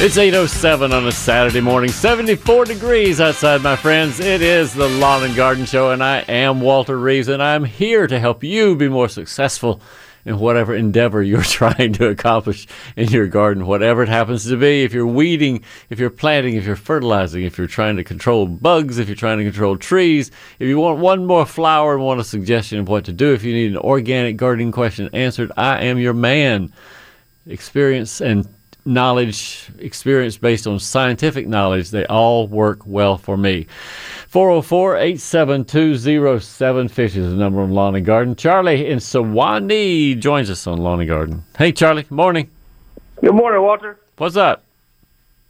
It's 8.07 on a Saturday morning, 74 degrees outside, my friends. It is the Lawn and Garden Show, and I am Walter Reeves, and I'm here to help you be more successful in whatever endeavor you're trying to accomplish in your garden, whatever it happens to be. If you're weeding, if you're planting, if you're fertilizing, if you're trying to control bugs, if you're trying to control trees, if you want one more flower and want a suggestion of what to do, if you need an organic gardening question answered, I am your man. Experience and knowledge, experience based on scientific knowledge, they all work well for me. 404 872 0750 is the number on Lawn and Garden. Charlie in Suwanee joins us on Lawn and Garden. Hey, Charlie. Good morning. Good morning, Walter. What's up?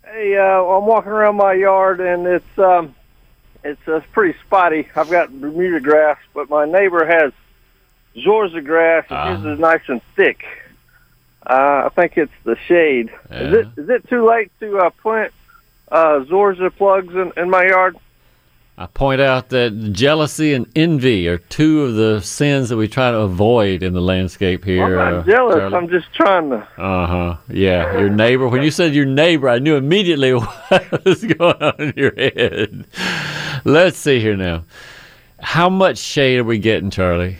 Hey, uh, I'm walking around my yard and it's um, it's uh, pretty spotty. I've got Bermuda grass, but my neighbor has Zoysia grass, and Ah. his is nice and thick. Uh, I think it's the shade. Is it is it too late to uh, plant uh, Zoysia plugs in, in my yard? I point out that jealousy and envy are two of the sins that we try to avoid in the landscape here. I'm not uh, jealous. Charlie. I'm just trying to. Uh huh. Yeah, your neighbor. When you said your neighbor, I knew immediately what was going on in your head. Let's see here now. How much shade are we getting, Charlie?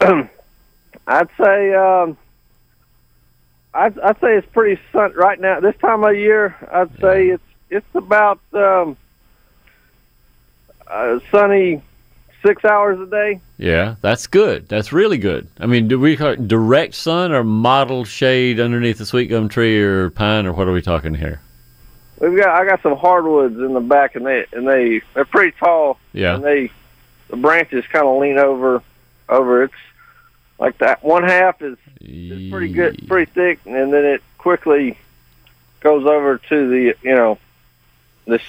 I'd say um, I'd, I'd say it's pretty sun right now. This time of year, I'd say it's it's about um, uh, sunny six hours a day. Yeah, that's good. That's really good. I mean, do we call it direct sun or mottled shade underneath the sweet gum tree or pine or what are we talking here? We've got I got some hardwoods in the back, and they and they they're pretty tall. Yeah. and they the branches kind of lean over over. It's like that. One half is is pretty good, pretty thick, and then it quickly goes over to the you know this,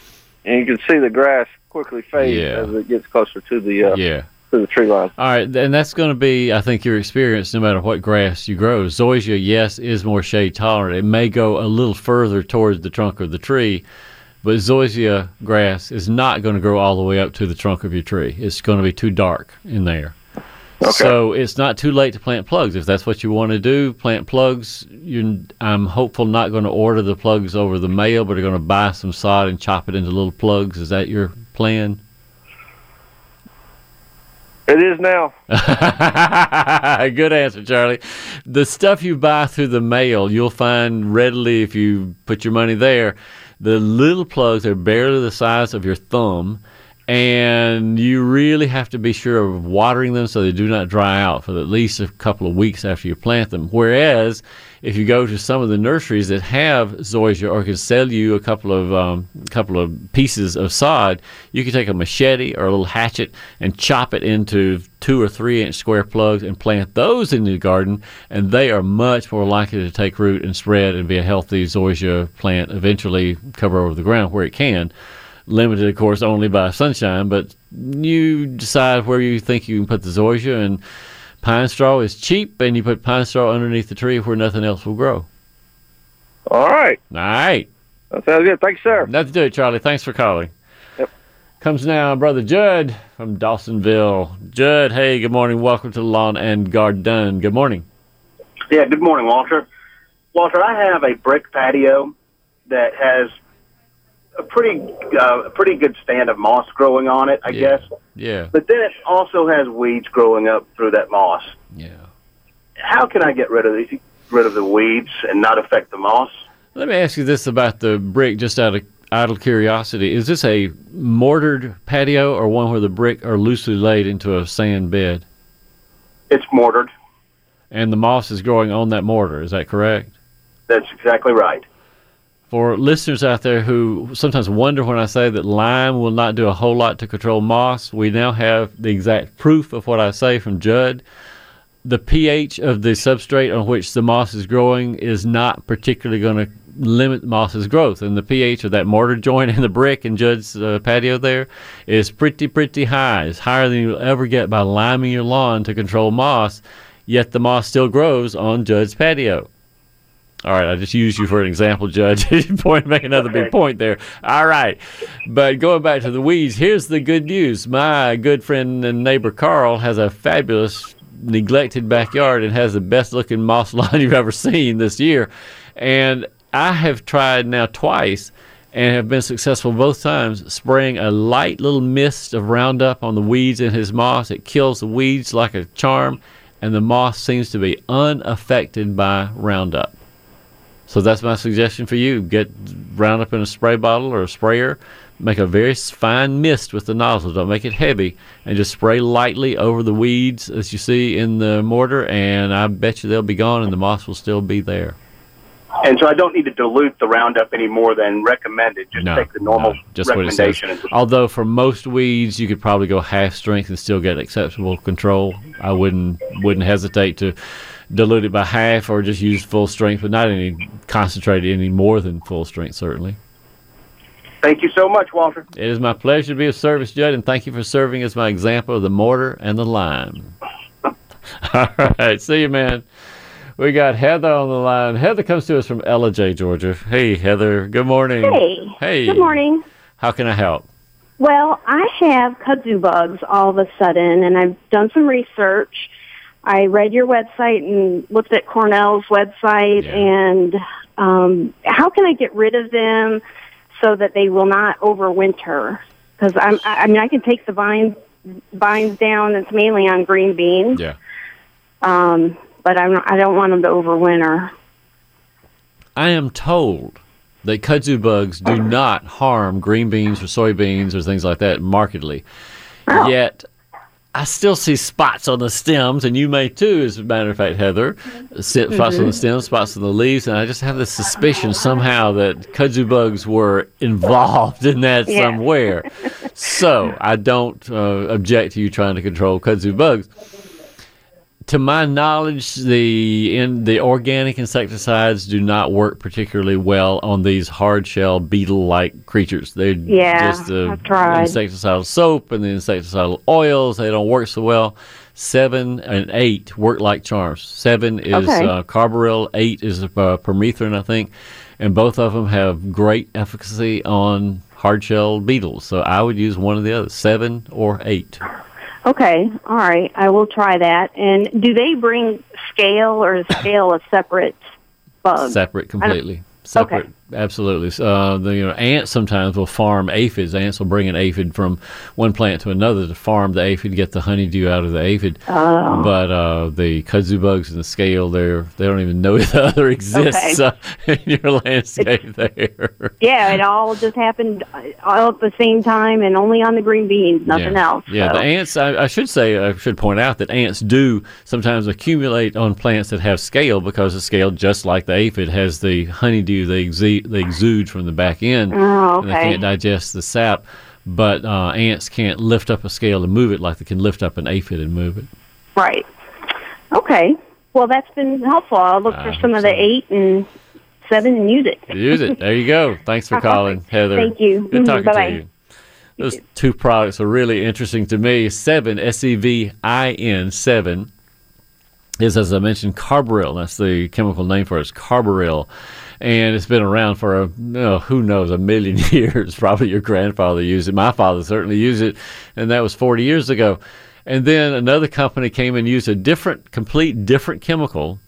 and you can see the grass quickly fade Yeah. as it gets closer to the uh, Yeah. to the tree line. All right, and that's going to be, I think, your experience no matter what grass you grow. Zoysia, yes, is more shade tolerant. It may go a little further towards the trunk of the tree, but zoysia grass is not going to grow all the way up to the trunk of your tree. It's going to be too dark in there. So it's not too late to plant plugs. If that's what you want to do, plant plugs. You, I'm hopeful not going to order the plugs over the mail, but are going to buy some sod and chop it into little plugs. Is that your plan? It is now. Good answer, Charlie. The stuff you buy through the mail, you'll find readily if you put your money there. The little plugs are barely the size of your thumb, and you really have to be sure of watering them so they do not dry out for at least a couple of weeks after you plant them. Whereas, if you go to some of the nurseries that have zoysia or can sell you a couple of um, couple of pieces of sod, you can take a machete or a little hatchet and chop it into two or three inch square plugs and plant those in the garden, and they are much more likely to take root and spread and be a healthy zoysia plant. Eventually, cover over the ground where it can. Limited, of course, only by sunshine, but you decide where you think you can put the zoysia and pine straw is cheap, and you put pine straw underneath the tree where nothing else will grow. All right, All right. that sounds good. Thanks, sir. Nothing to do it, Charlie. Thanks for calling. Yep. Comes now, brother Judd from Dawsonville. Judd, hey, good morning. Welcome to Lawn and Garden. Good morning. Yeah, good morning, Walter. Walter, I have a brick patio that has a pretty uh, a pretty good stand of moss growing on it, I Yeah. guess. Yeah, But then it also has weeds growing up through that moss. yeah. How can I get rid of the rid of the weeds and not affect the moss? Let me ask you this about the brick, just out of idle curiosity. Is this a mortared patio or one where the brick are loosely laid into a sand bed It's mortared. and the moss is growing on that mortar? Is that correct? That's exactly right. For listeners out there who sometimes wonder when I say that lime will not do a whole lot to control moss, we now have the exact proof of what I say from Judd. The pH of the substrate on which the moss is growing is not particularly going to limit moss's growth. And the pH of that mortar joint in the brick in Judd's uh, patio there is pretty, pretty high. It's higher than you'll ever get by liming your lawn to control moss, yet the moss still grows on Judd's patio. All right, I just used you for an example, Judd. point, make another okay. big point there. All right, but going back to the weeds, here's the good news. My good friend and neighbor Carl has a fabulous neglected backyard and has the best looking moss lawn you've ever seen this year. And I have tried now twice and have been successful both times spraying a light little mist of Roundup on the weeds in his moss. It kills the weeds like a charm, and the moss seems to be unaffected by Roundup. So that's my suggestion for you. Get Roundup in a spray bottle or a sprayer. Make a very fine mist with the nozzle. Don't make it heavy. And just spray lightly over the weeds as you see in the mortar. And I bet you they'll be gone and the moss will still be there. And so I don't need to dilute the Roundup any more than recommended. Just no, take the normal no, just recommendation. What it says. Although for most weeds, you could probably go half strength and still get acceptable control. I wouldn't wouldn't hesitate to dilute it by half or just use full strength, but not any concentrated any more than full strength, certainly. Thank you so much, Walter. It is my pleasure to be of service, Judd, and thank you for serving as my example of the mortar and the lime. All right, see you, man. We got Heather on the line. Heather comes to us from Ellijay, Georgia. Hey, Heather. Good morning. Hey. Hey. Good morning. How can I help? Well, I have kudzu bugs all of a sudden, and I've done some research I read your website and looked at Cornell's website, yeah. and um, how can I get rid of them so that they will not overwinter? Because I'm, I mean, I can take the vines vines down. It's mainly on green beans. Yeah. Um, but I'm, I don't want them to overwinter. I am told that kudzu bugs do not harm green beans or soybeans or things like that markedly. Oh. Yet I still see spots on the stems, and you may too, as a matter of fact, Heather. Mm-hmm. Spots on the stems, spots on the leaves, and I just have this suspicion somehow that kudzu bugs were involved in that yeah. somewhere. so I don't uh, object to you trying to control kudzu bugs to my knowledge, the in the organic insecticides do not work particularly well on these hard shell beetle like creatures. They're yeah, just the insecticidal soap and the insecticidal oils. They don't work so well. Sevin and eight work like charms. Sevin is okay. uh, carbaryl. Eight is uh, permethrin, I think, and both of them have great efficacy on hard shell beetles. So I would use one of the other, Sevin or eight. Okay, all right. I will try that. And do they bring scale or is scale a separate bug? Separate completely. Separate. Okay. Absolutely. Uh, the you know, ants sometimes will farm aphids. Ants will bring an aphid from one plant to another to farm the aphid, get the honeydew out of the aphid. Oh. But uh, the kudzu bugs and the scale, they they don't even know the other exists okay. uh, in your landscape there. Yeah, it all just happened all at the same time and only on the green beans, nothing yeah. else. Yeah, so. the ants. I, I should say, I should point out that ants do sometimes accumulate on plants that have scale because the scale, just like the aphid, has the honeydew they exude they exude from the back end. Oh, okay. And they can't digest the sap. But uh, ants can't lift up a scale and move it like they can lift up an aphid and move it. Right. Okay. Well, that's been helpful. I'll look for some of the eight and Sevin and use it. use it. There you go. Thanks for calling, Heather. Thank you. Good talking Bye-bye. to you. Those two products are really interesting to me. Sevin, S E V I N, Sevin, is, as I mentioned, carbaryl. That's the chemical name for it. It's carbaryl and it's been around for a oh, who knows a million years. Probably your grandfather used it. My father certainly used it, and that was 40 years ago. And then another company came and used a different, complete different chemical,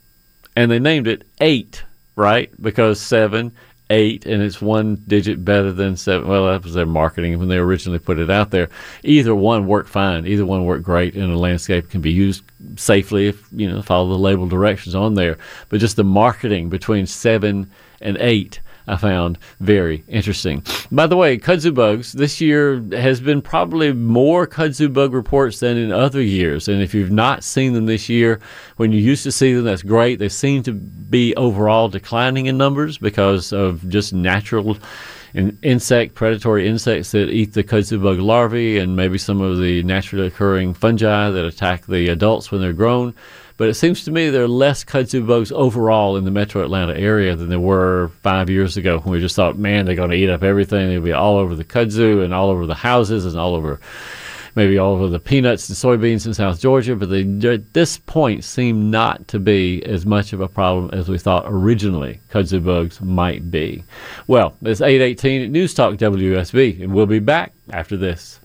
and they named it Eight, right? Because seven, eight, and it's one digit better than seven. Well, that was their marketing when they originally put it out there. Either one worked fine. Either one worked great, and a landscape can be used safely if you know follow the label directions on there. But just the marketing between Sevin and eight I found very interesting. By the way, kudzu bugs this year has been probably more kudzu bug reports than in other years. And if you've not seen them this year, when you used to see them, that's great. They seem to be overall declining in numbers because of just natural in insect, predatory insects that eat the kudzu bug larvae, and maybe some of the naturally occurring fungi that attack the adults when they're grown. But it seems to me there are less kudzu bugs overall in the metro Atlanta area than there were five years ago when we just thought, man, they're going to eat up everything. They'll be all over the kudzu and all over the houses and all over maybe all over the peanuts and soybeans in South Georgia, but they at this point seem not to be as much of a problem as we thought originally kudzu bugs might be. Well, it's 818 at News Talk WSB, and we'll be back after this.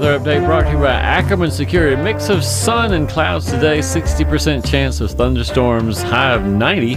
Weather update brought to you by Ackerman Security. Mix of sun and clouds today, 60% chance of thunderstorms, high of 90.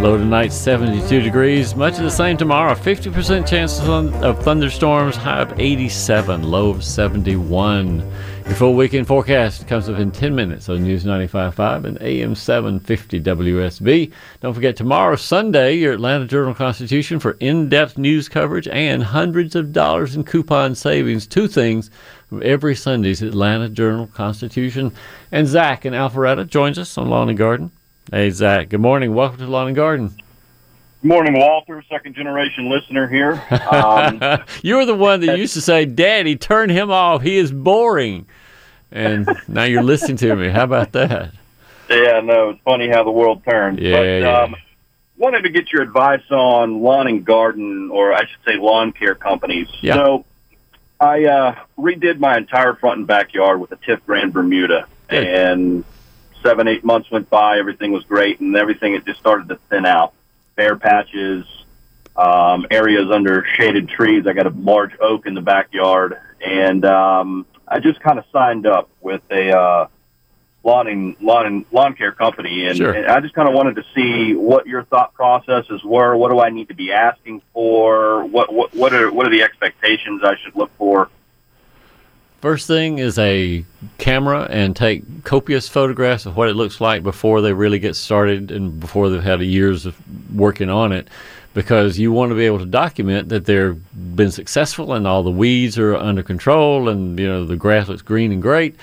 Low tonight, 72 degrees. Much of the same tomorrow, 50% chance of thunderstorms, high of 87, low of 71. Your full weekend forecast comes up in 10 minutes on News 95.5 and AM 750 WSB. Don't forget, tomorrow, Sunday, your Atlanta Journal Constitution for in depth news coverage and hundreds of dollars in coupon savings. Two things from every Sunday's Atlanta Journal Constitution. And Zach in Alpharetta joins us on Lawn and Garden. Hey, Zach. Good morning. Welcome to Lawn and Garden. Good morning, Walter, second generation listener here. Um, you were the one that used to say, Daddy, turn him off. He is boring and now you're listening to me. How about that? Yeah, no, it's funny how the world turns. Yeah, but, yeah. Um, wanted to get your advice on lawn and garden, or I should say lawn care companies. Yeah. So I uh, redid my entire front and backyard with a TIF brand Bermuda, Good. and seven, eight months went by. Everything was great, and everything it just started to thin out. Bare patches, um, areas under shaded trees. I got a large oak in the backyard, and um, I just kind of signed up with a uh, lawn and lawn and lawn care company, and, Sure. and I just kind of wanted to see what your thought processes were. What do I need to be asking for? What what what are what are the expectations I should look for? First thing is a camera and take copious photographs of what it looks like before they really get started and before they've had years of working on it because you want to be able to document that they've been successful and all the weeds are under control and you know the grass looks green and great.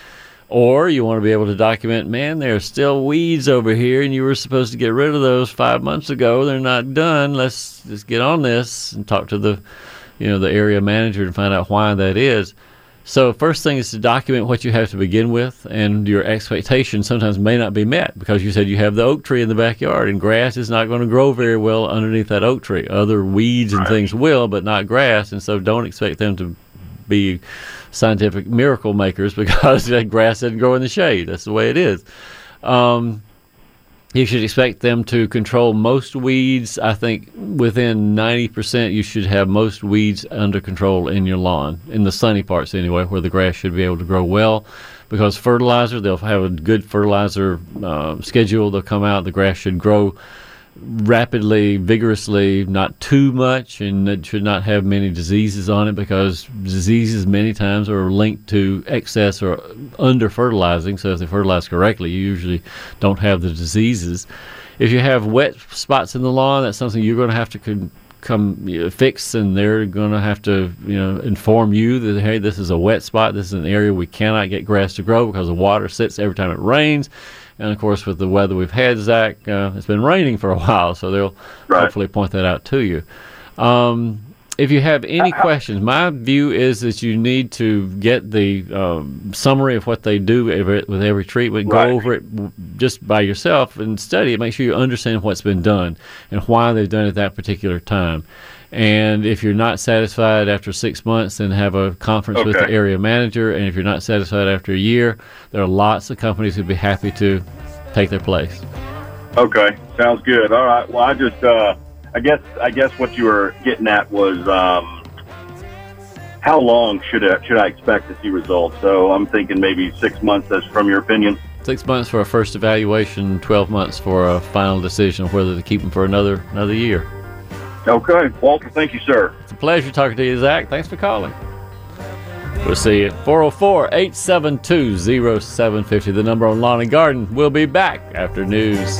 Or you want to be able to document man there's still weeds over here and you were supposed to get rid of those 5 months ago. They're not done. Let's just get on this and talk to the you know the area manager and find out why that is so first thing is to document what you have to begin with, and your expectations sometimes may not be met because you said you have the oak tree in the backyard, and grass is not going to grow very well underneath that oak tree. Other weeds and things will, but not grass, and so don't expect them to be scientific miracle makers because that grass doesn't grow in the shade. That's the way it is. Um, you should expect them to control most weeds. I think within 90%, you should have most weeds under control in your lawn, in the sunny parts anyway, where the grass should be able to grow well. Because fertilizer, they'll have a good fertilizer uh, schedule. They'll come out, the grass should grow rapidly, vigorously, not too much, and it should not have many diseases on it because diseases many times are linked to excess or under fertilizing. So if they fertilize correctly, you usually don't have the diseases. If you have wet spots in the lawn, that's something you're going to have to con- come you know, fix, and they're going to have to you know inform you that hey, this is a wet spot. This is an area we cannot get grass to grow because the water sits every time it rains. And of course, with the weather we've had, Zach, uh, it's been raining for a while, so they'll Right. hopefully point that out to you. Um, if you have any questions, my view is that you need to get the um, summary of what they do every, with every treatment, Right. go over it just by yourself and study it. Make sure you understand what's been done and why they've done it that particular time. And if you're not satisfied after six months, then have a conference with the area manager. And if you're not satisfied after a year, there are lots of companies who'd be happy to take their place. Okay, sounds good. All right. Well, I just, uh, I guess, I guess what you were getting at was um, how long should I, should I expect to see results? So I'm thinking maybe six months. That's from your opinion. Six months for a first evaluation, 12 months for a final decision of whether to keep them for another another year. Okay, Walter. Thank you, sir. It's a pleasure talking to you, Zach. Thanks for calling. We'll see you at 404 872 0750, the number on Lawn and Garden. We'll be back after news.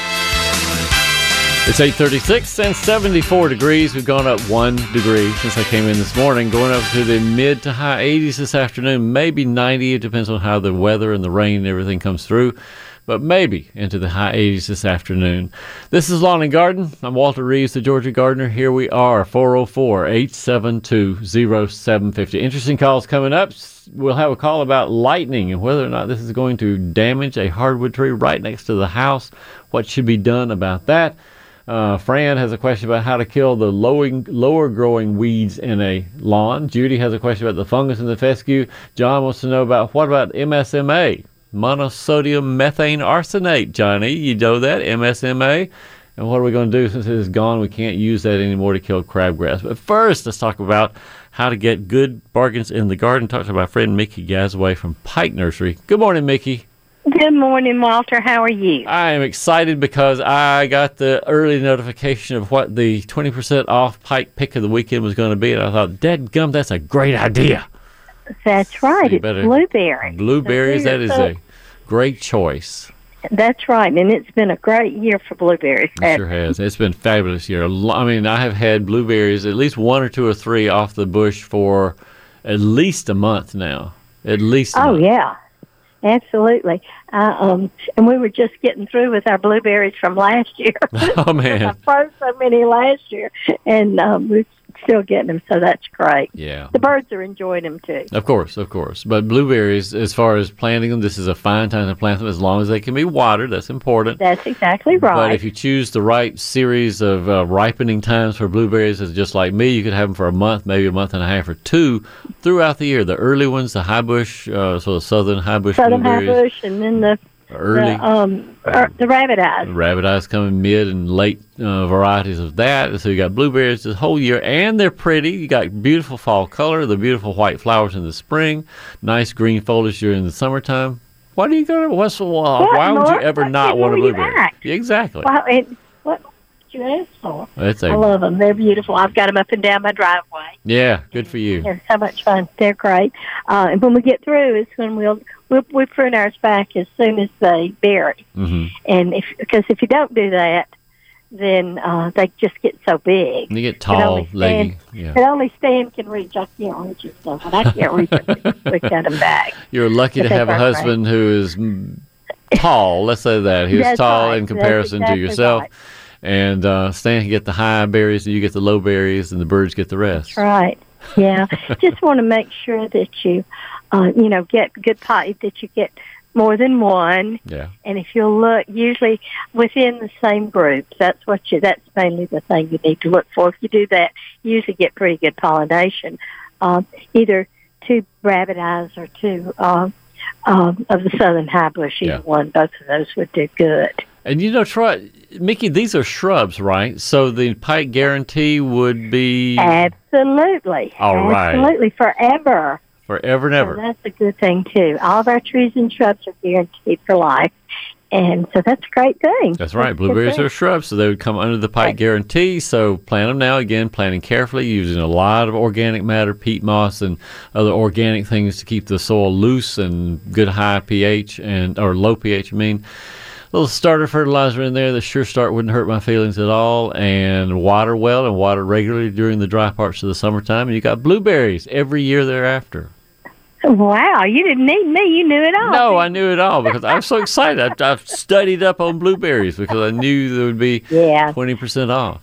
It's 836 and 74 degrees. We've gone up one degree since I came in this morning, going up to the mid to high 80s this afternoon, maybe 90. It depends on how the weather and the rain and everything comes through, but maybe into the high 80s this afternoon. This is Lawn and Garden. I'm Walter Reeves, the Georgia Gardener. Here we are, 404 872 0750. Interesting calls coming up. We'll have a call about lightning and whether or not this is going to damage a hardwood tree right next to the house. What should be done about that? Uh, Fran has a question about how to kill the lowing, lower growing weeds in a lawn. Judy has a question about the fungus in the fescue. John wants to know about what about MSMA, monosodium methane arsenate. Johnny, you know that MSMA. And what are we going to do since it is gone? We can't use that anymore to kill crabgrass. But first, let's talk about how to get good bargains in the garden. Talk to my friend Mickey Gazaway from Pike Nursery. Good morning, Mickey. Good morning, Walter. How are you? I am excited because I got the early notification of what the 20% off Pike pick of the weekend was going to be, and I thought, Dead gum, that's a great idea. That's right. You it's blueberry. Blueberries, that is a great choice. That's right, and it's been a great year for blueberries. It sure has. It's been a fabulous year. I mean, I have had blueberries, at least one or two or three off the bush for at least a month now. At least a Oh month. yeah, absolutely. Uh, um, and we were just getting through with our blueberries from last year. Oh, man. I froze so many last year, and um, we're still getting them, so that's great. Yeah. The birds are enjoying them too. Of course, of course. But blueberries, as far as planting them, this is a fine time to plant them as long as they can be watered. That's important. That's exactly right. But if you choose the right series of uh, ripening times for blueberries, as just like me, you could have them for a month, maybe a month and a half or two throughout the year. The early ones, the high bush, uh, so the southern high bush Southern high bush, and then the early. the, um er, the rabbit eyes. Rabbit eyes coming mid and late uh, varieties of that. So you got blueberries this whole year, and they're pretty. You got beautiful fall color, the beautiful white flowers in the spring, nice green foliage during the summertime. Why do you go? To, what's why, What why would you ever What not want a blueberry? Exactly. Wow, and what you ask for? That's I a love them. They're beautiful. I've got them up and down my driveway. yeah. Good for you. They're so much fun. They're great. Uh, and when we get through, is when we'll we'll, we'll prune ours back as soon as they berry. hmm And if because if you don't do that, then uh, they just get so big. And you get tall, leggy. Yeah. It only Stan can reach. I can't reach it, so I can't reach it, we cut them back. You're lucky to have a they husband who is tall. Let's say that he's tall right. in comparison to yourself. right. And uh, Stan can get the high berries, and you get the low berries, and the birds get the rest. Right. Yeah. Just want to make sure that you, uh, you know, get good pot that you get more than one. Yeah. And if you look, usually within the same group, that's what you. That's mainly the thing you need to look for. If you do that, you usually get pretty good pollination. Um, either two rabbit eyes or two um, um, of the southern high bush. Either Yeah. one, both of those would do good. And you know, try Mickey. These are shrubs, right? So the pike guarantee would be Absolutely. All right. Absolutely. Forever. forever and So ever. that's a good thing too. All of our trees and shrubs are guaranteed for life, and so that's a great thing. That's right. good Blueberries are shrubs, so they would come under the pike Right. guarantee. So plant them now. Again, planting carefully, using a lot of organic matter, peat moss, and other organic things to keep the soil loose and good high pH and or low pH. I mean, little starter fertilizer in there. The Sure Start wouldn't hurt my feelings at all. And water well and water regularly during the dry parts of the summertime. And you got blueberries every year thereafter. Wow, you didn't need me. You knew it all. No, I knew it all because I was so excited. I, I've studied up on blueberries because I knew there would be Yeah. twenty percent off.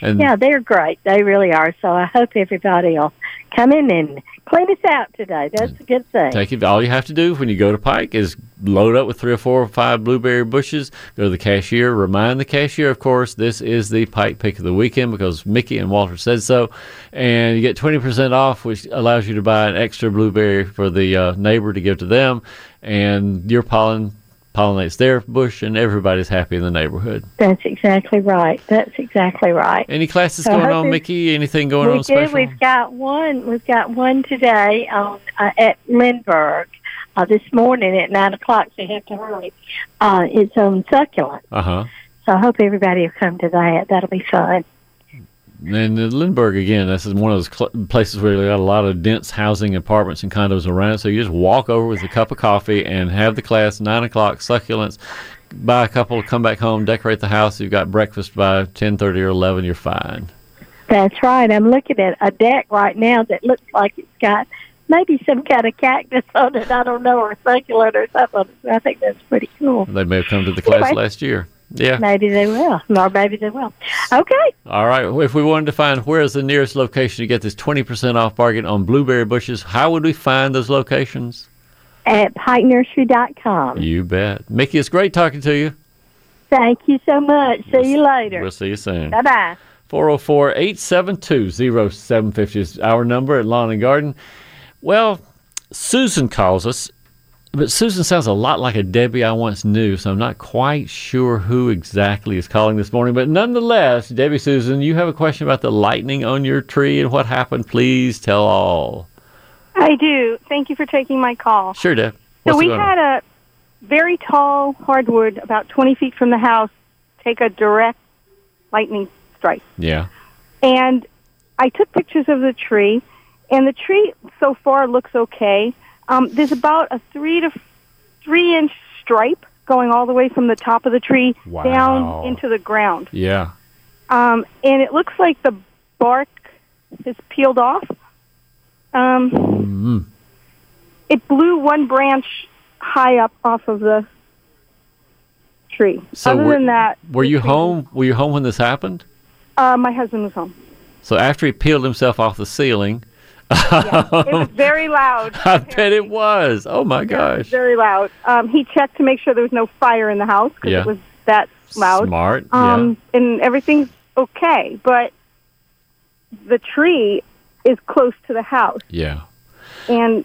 And Yeah, they're great. They really are. So I hope everybody will come in and clean us out today. That's a good thing. Take it. All you have to do when you go to Pike is load up with three or four or five blueberry bushes. Go to the cashier. Remind the cashier, of course, this is the Pike pick of the weekend because Mickey and Walter said so, and you get twenty percent off, which allows you to buy an extra blueberry for the uh, neighbor to give to them, and your pollen pollinates their bush, and everybody's happy in the neighborhood. That's exactly right. That's exactly right. Any classes So going on, Mickey? Anything going we on do. special? We've got one. We've got one today on uh, at Lindbergh. Uh, this morning at nine o'clock, so you have to hurry. Uh, it's on succulent, Uh huh. so I hope everybody will come to that. That'll be fun. And Lindbergh again, this is one of those cl- places where they got a lot of dense housing, apartments, and condos around. So you just walk over with a cup of coffee and have the class nine o'clock succulents. Buy a couple, come back home, decorate the house. You've got breakfast by ten thirty or eleven. You're fine. That's right. I'm looking at a deck right now that looks like it's got maybe some kind of cactus on it. I don't know, or succulent or something. I think that's pretty cool. They may have come to the class Anyway. last year. Yeah. Maybe they will, or maybe they will. Okay. All right. If we wanted to find where is the nearest location to get this twenty percent off bargain on blueberry bushes, how would we find those locations? At pikenursery.com. You bet. Mickey, it's great talking to you. Thank you so much. See you later. We'll see you soon. Bye bye. 404 872 0750 is our number at Lawn and Garden. Well, Susan calls us, but Susan sounds a lot like a Debbie I once knew, so I'm not quite sure who exactly is calling this morning. But nonetheless, Debbie Susan, you have a question about the lightning on your tree and what happened. Please tell all. I do. Thank you for taking my call. Sure, Deb. So we going on? had a very tall hardwood about 20 feet from the house take a direct lightning strike. Yeah. And I took pictures of the tree, and the tree so far looks okay. Um, there's about a three to three inch stripe going all the way from the top of the tree Wow. down into the ground. Yeah. Um, and it looks like the bark is peeled off. Um, Mm. it blew one branch high up off of the tree. So Other were, than that, were you home? Were you home when this happened? uh, my husband was home. So after he peeled himself off the ceiling, It was very loud. I bet it was. Oh my gosh. Very loud. Um, he checked to make sure there was no fire in the house because Yeah. it was that loud. Smart. Um, and everything's okay, but the tree is close to the house, yeah. Yeah. and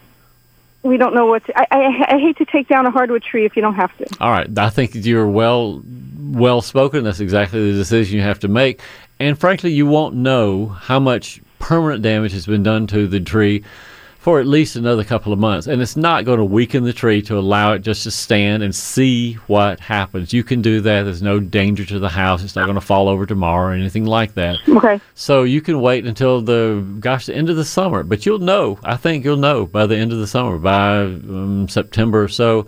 we don't know what. To, I, I, I hate to take down a hardwood tree if you don't have to. All right. I think you're well well spoken. That's exactly the decision you have to make. And frankly, you won't know how much permanent damage has been done to the tree for at least another couple of months. And it's not going to weaken the tree to allow it just to stand and see what happens. You can do that. There's no danger to the house. It's not going to fall over tomorrow or anything like that. Okay. So you can wait until the gosh the end of the summer, but you'll know. I think you'll know by the end of the summer, by um, September or so.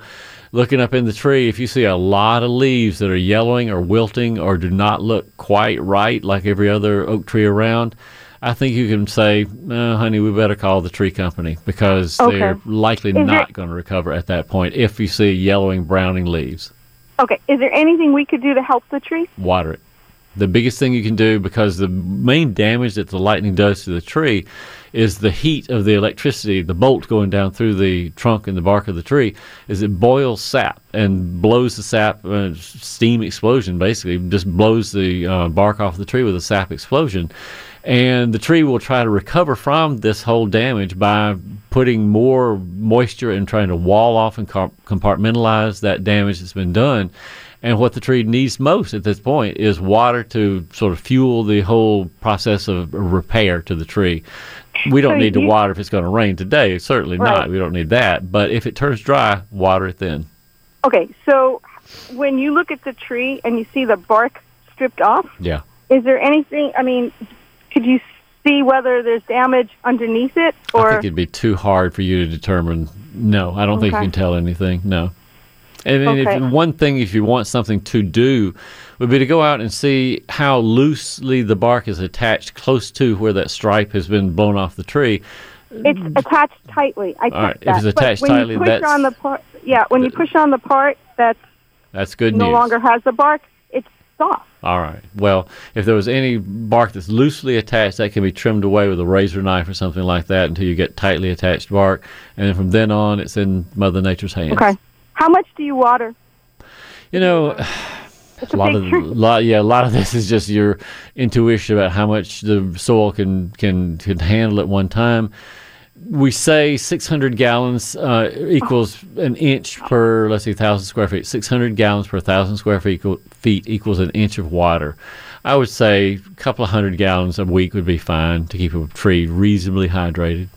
Looking up in the tree, if you see a lot of leaves that are yellowing or wilting or do not look quite right, like every other oak tree around, I think you can say, uh, "Honey, we better call the tree company because Okay. they're likely Is there- not going to recover at that point." If you see yellowing, browning leaves Okay. Is there anything we could do to help the tree? water it. The biggest thing you can do, because the main damage that the lightning does to the tree is the heat of the electricity, the bolt going down through the trunk and the bark of the tree, is it boils sap and blows the sap, uh, steam explosion basically, just blows the uh, bark off the tree with a sap explosion. And the tree will try to recover from this whole damage by putting more moisture and trying to wall off and compartmentalize that damage that's been done. And what the tree needs most at this point is water to sort of fuel the whole process of repair to the tree. We don't So need to water if it's going to rain today. Certainly Right. not. We don't need that. But if it turns dry, water it then. Okay. So when you look at the tree and you see the bark stripped off, Yeah. is there anything? I mean, could you see whether there's damage underneath it, I think it'd be too hard for you to determine. No, I don't think you can tell anything. No. And then Okay. if, one thing, if you want something to do, would be to go out and see how loosely the bark is attached close to where that stripe has been blown off the tree. it's attached tightly? I All right, if that. it's attached but when tightly, you push that's- on the part. Yeah, when you push on the part that That's good no news. longer has the bark, off. All right. Well, if there was any bark that's loosely attached, that can be trimmed away with a razor knife or something like that until you get tightly attached bark, and then from then on, it's in Mother Nature's hands. Okay. How much do you water? You know, It's a a lot of lot yeah a lot of this is just your intuition about how much the soil can can can handle at one time we say 600 gallons uh, equals an inch per let's see 1000 square feet 600 gallons per 1000 square feet, equal, feet equals an inch of water i would say a couple of hundred gallons a week would be fine to keep a tree reasonably hydrated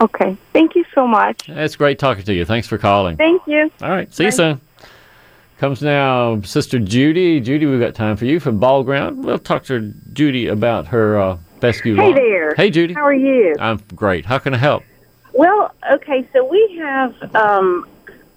Okay. Thank you so much. it's great talking to you thanks for calling Thank you. all right. See you soon. Comes now Sister Judy. Judy, we've got time for you from Ball Ground. We'll talk to Judy about her uh, fescue Hey there. Hey, Judy. How are you? I'm great. How can I help? Well, okay, so we have um,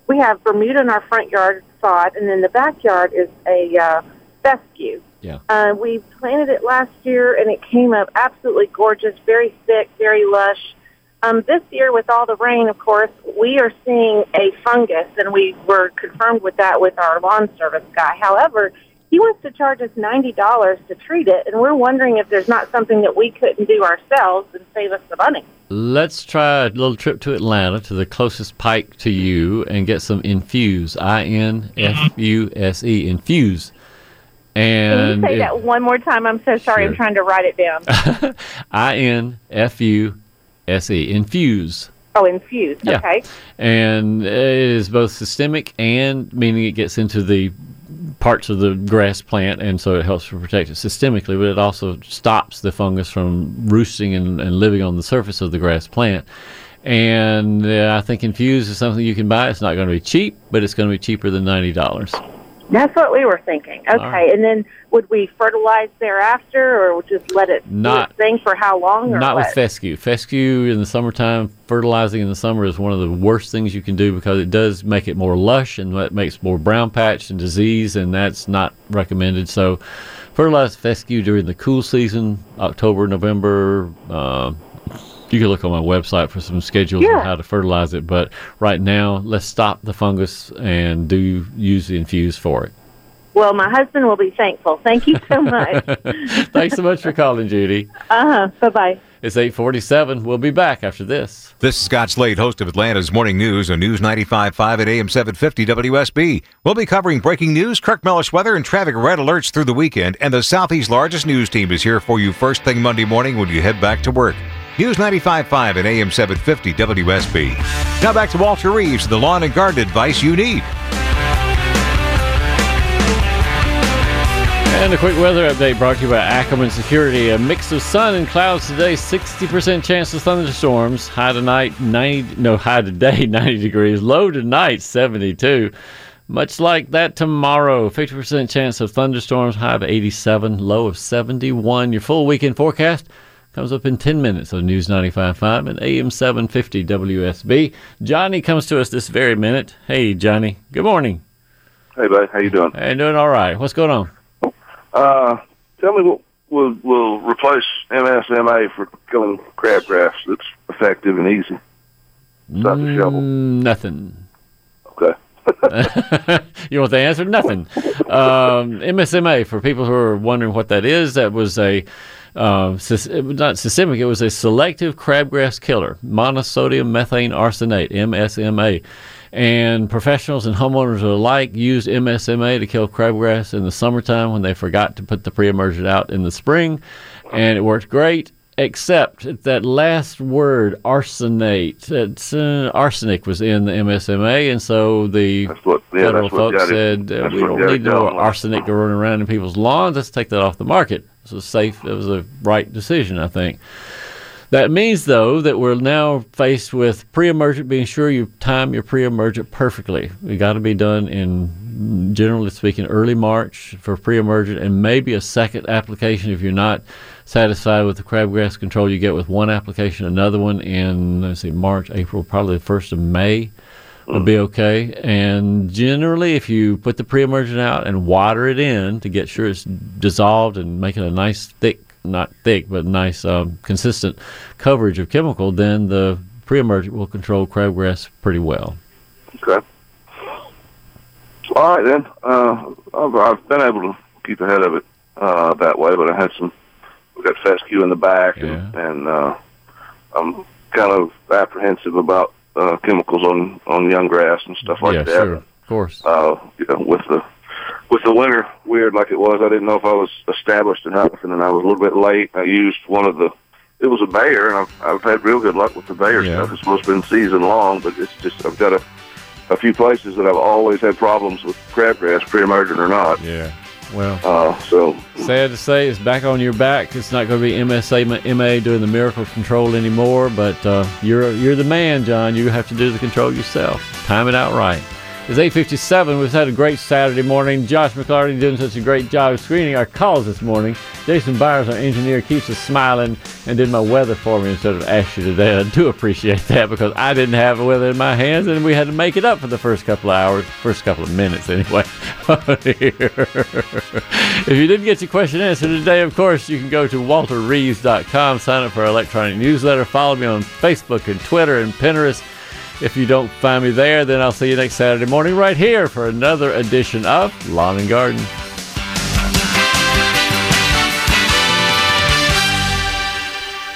we have Bermuda in our front yard sod, and then the backyard is a uh, fescue. Yeah. Uh, we planted it last year, and it came up absolutely gorgeous, very thick, very lush. Um, this year, with all the rain, of course, we are seeing a fungus, and we were confirmed with that with our lawn service guy. However, he wants to charge us ninety dollars to treat it, and we're wondering if there's not something that we couldn't do ourselves and save us the money. Let's try a little trip to Atlanta to the closest pike to you and get some Infuse. I N F U S E. Infuse. And Can you say it- that one more time? I'm so sorry. Sure. I'm trying to write it down. I N F U S E. Infuse. oh, infused. Yeah. Okay. and it is both systemic and meaning it gets into the parts of the grass plant and so it helps to protect it systemically but it also stops the fungus from roosting and, and living on the surface of the grass plant. And uh, i think Infuse is something you can buy. It's not going to be cheap but it's going to be cheaper than $90 That's what we were thinking. Okay. right. And then would we fertilize thereafter, or just let it Not- thing for how long? Or Not what? with fescue. Fescue in the summertime, fertilizing in the summer is one of the worst things you can do because it does make it more lush and it makes more brown patch and disease, and that's not recommended. So, fertilize fescue during the cool season, October, November. Uh, you can look on my website for some schedules Yeah. on how to fertilize it. But right now, let's stop the fungus and do use the infuse for it. Well, my husband will be thankful. Thank you so much. Thanks so much for calling, Judy. uh huh. Bye bye. It's 847. We'll be back after this. This is Scott Slade, host of Atlanta's Morning News on News 95.5 at AM 750 WSB. We'll be covering breaking news, Kirk Mellish weather, and traffic red alerts through the weekend. And the Southeast's largest news team is here for you first thing Monday morning when you head back to work. News 95.5 and AM 750 WSB. Now back to Walter Reeves, the lawn and garden advice you need. And a quick weather update brought to you by Ackerman Security. A mix of sun and clouds today, 60% chance of thunderstorms. High tonight, 90, no, high today, 90 degrees. Low tonight, 72. Much like that tomorrow, 50% chance of thunderstorms, high of 87, low of 71. Your full weekend forecast comes up in 10 minutes on News 95.5 and AM 750 WSB. Johnny comes to us this very minute. Hey, Johnny. Good morning. Hey, bud, how you doing? Hey, doing all right. What's going on? Uh, tell me what will will replace MSMA for killing crabgrass that's effective and easy. Besides the shovel. Mm, Nothing. Okay. you want the answer? Nothing. Um, MSMA, for people who are wondering what that is, that was a, uh, not systemic, it was a selective crabgrass killer, monosodium methane arsenate, MSMA. And professionals and homeowners alike used MSMA to kill crabgrass in the summertime when they forgot to put the pre emergent out in the spring. And it worked great, except that last word, arsenate. It's, uh, arsenic was in the MSMA, and so the what. Yeah, federal folks said uh, we don't need no arsenic to run around in people's lawns. Let's take that off the market. It was safe. It was a right decision, I think. That means, though, that we're now faced with pre-emergent. Being sure you time your pre-emergent perfectly. We got to be done in, generally speaking, early March for pre-emergent, and maybe a second application if you're not satisfied with the crabgrass control you get with one application. Another one in let's see, March, April, probably the first of May will be okay. And generally, if you put the pre-emergent out and water it in to get sure it's dissolved and make it a nice thick, not thick, but nice um, consistent coverage of chemical, then the pre-emergent will control crabgrass pretty well. Okay. All right then. Uh, I've, I've been able to keep ahead of it uh, that way. But I had some. Got fescue in the back, and, and uh, I'm kind of apprehensive about uh, chemicals on on young grass and stuff like yeah, that. sure, of course. Uh, you know, with the with the winter weird like it was, I didn't know if I was established enough, and then I was a little bit late. I used one of the. It was a Bayer, and I've I've had real good luck with the Bayer Yeah. stuff. It's supposed to have been season long, but it's just I've got a a few places that I've always had problems with crabgrass, pre-emergent or not. Yeah. Well, Uh, so sad to say, it's back on your back. It's not going to be MSA MA doing the miracle control anymore. But uh, you're you're the man, John. You have to do the control yourself. Time it out right. It's 8:57. We've had a great Saturday morning. Josh McClarty doing such a great job screening our calls this morning. Jason Byers, our engineer, keeps us smiling and did my weather for me instead of Ashley today. I do appreciate that because I didn't have the weather in my hands and we had to make it up for the first couple of hours, first couple of minutes anyway. if you didn't get your question answered today, of course, you can go to walterreeves.com, sign up for our electronic newsletter, follow me on Facebook and Twitter and Pinterest. If you don't find me there, then I'll see you next Saturday morning right here for another edition of Lawn and Garden.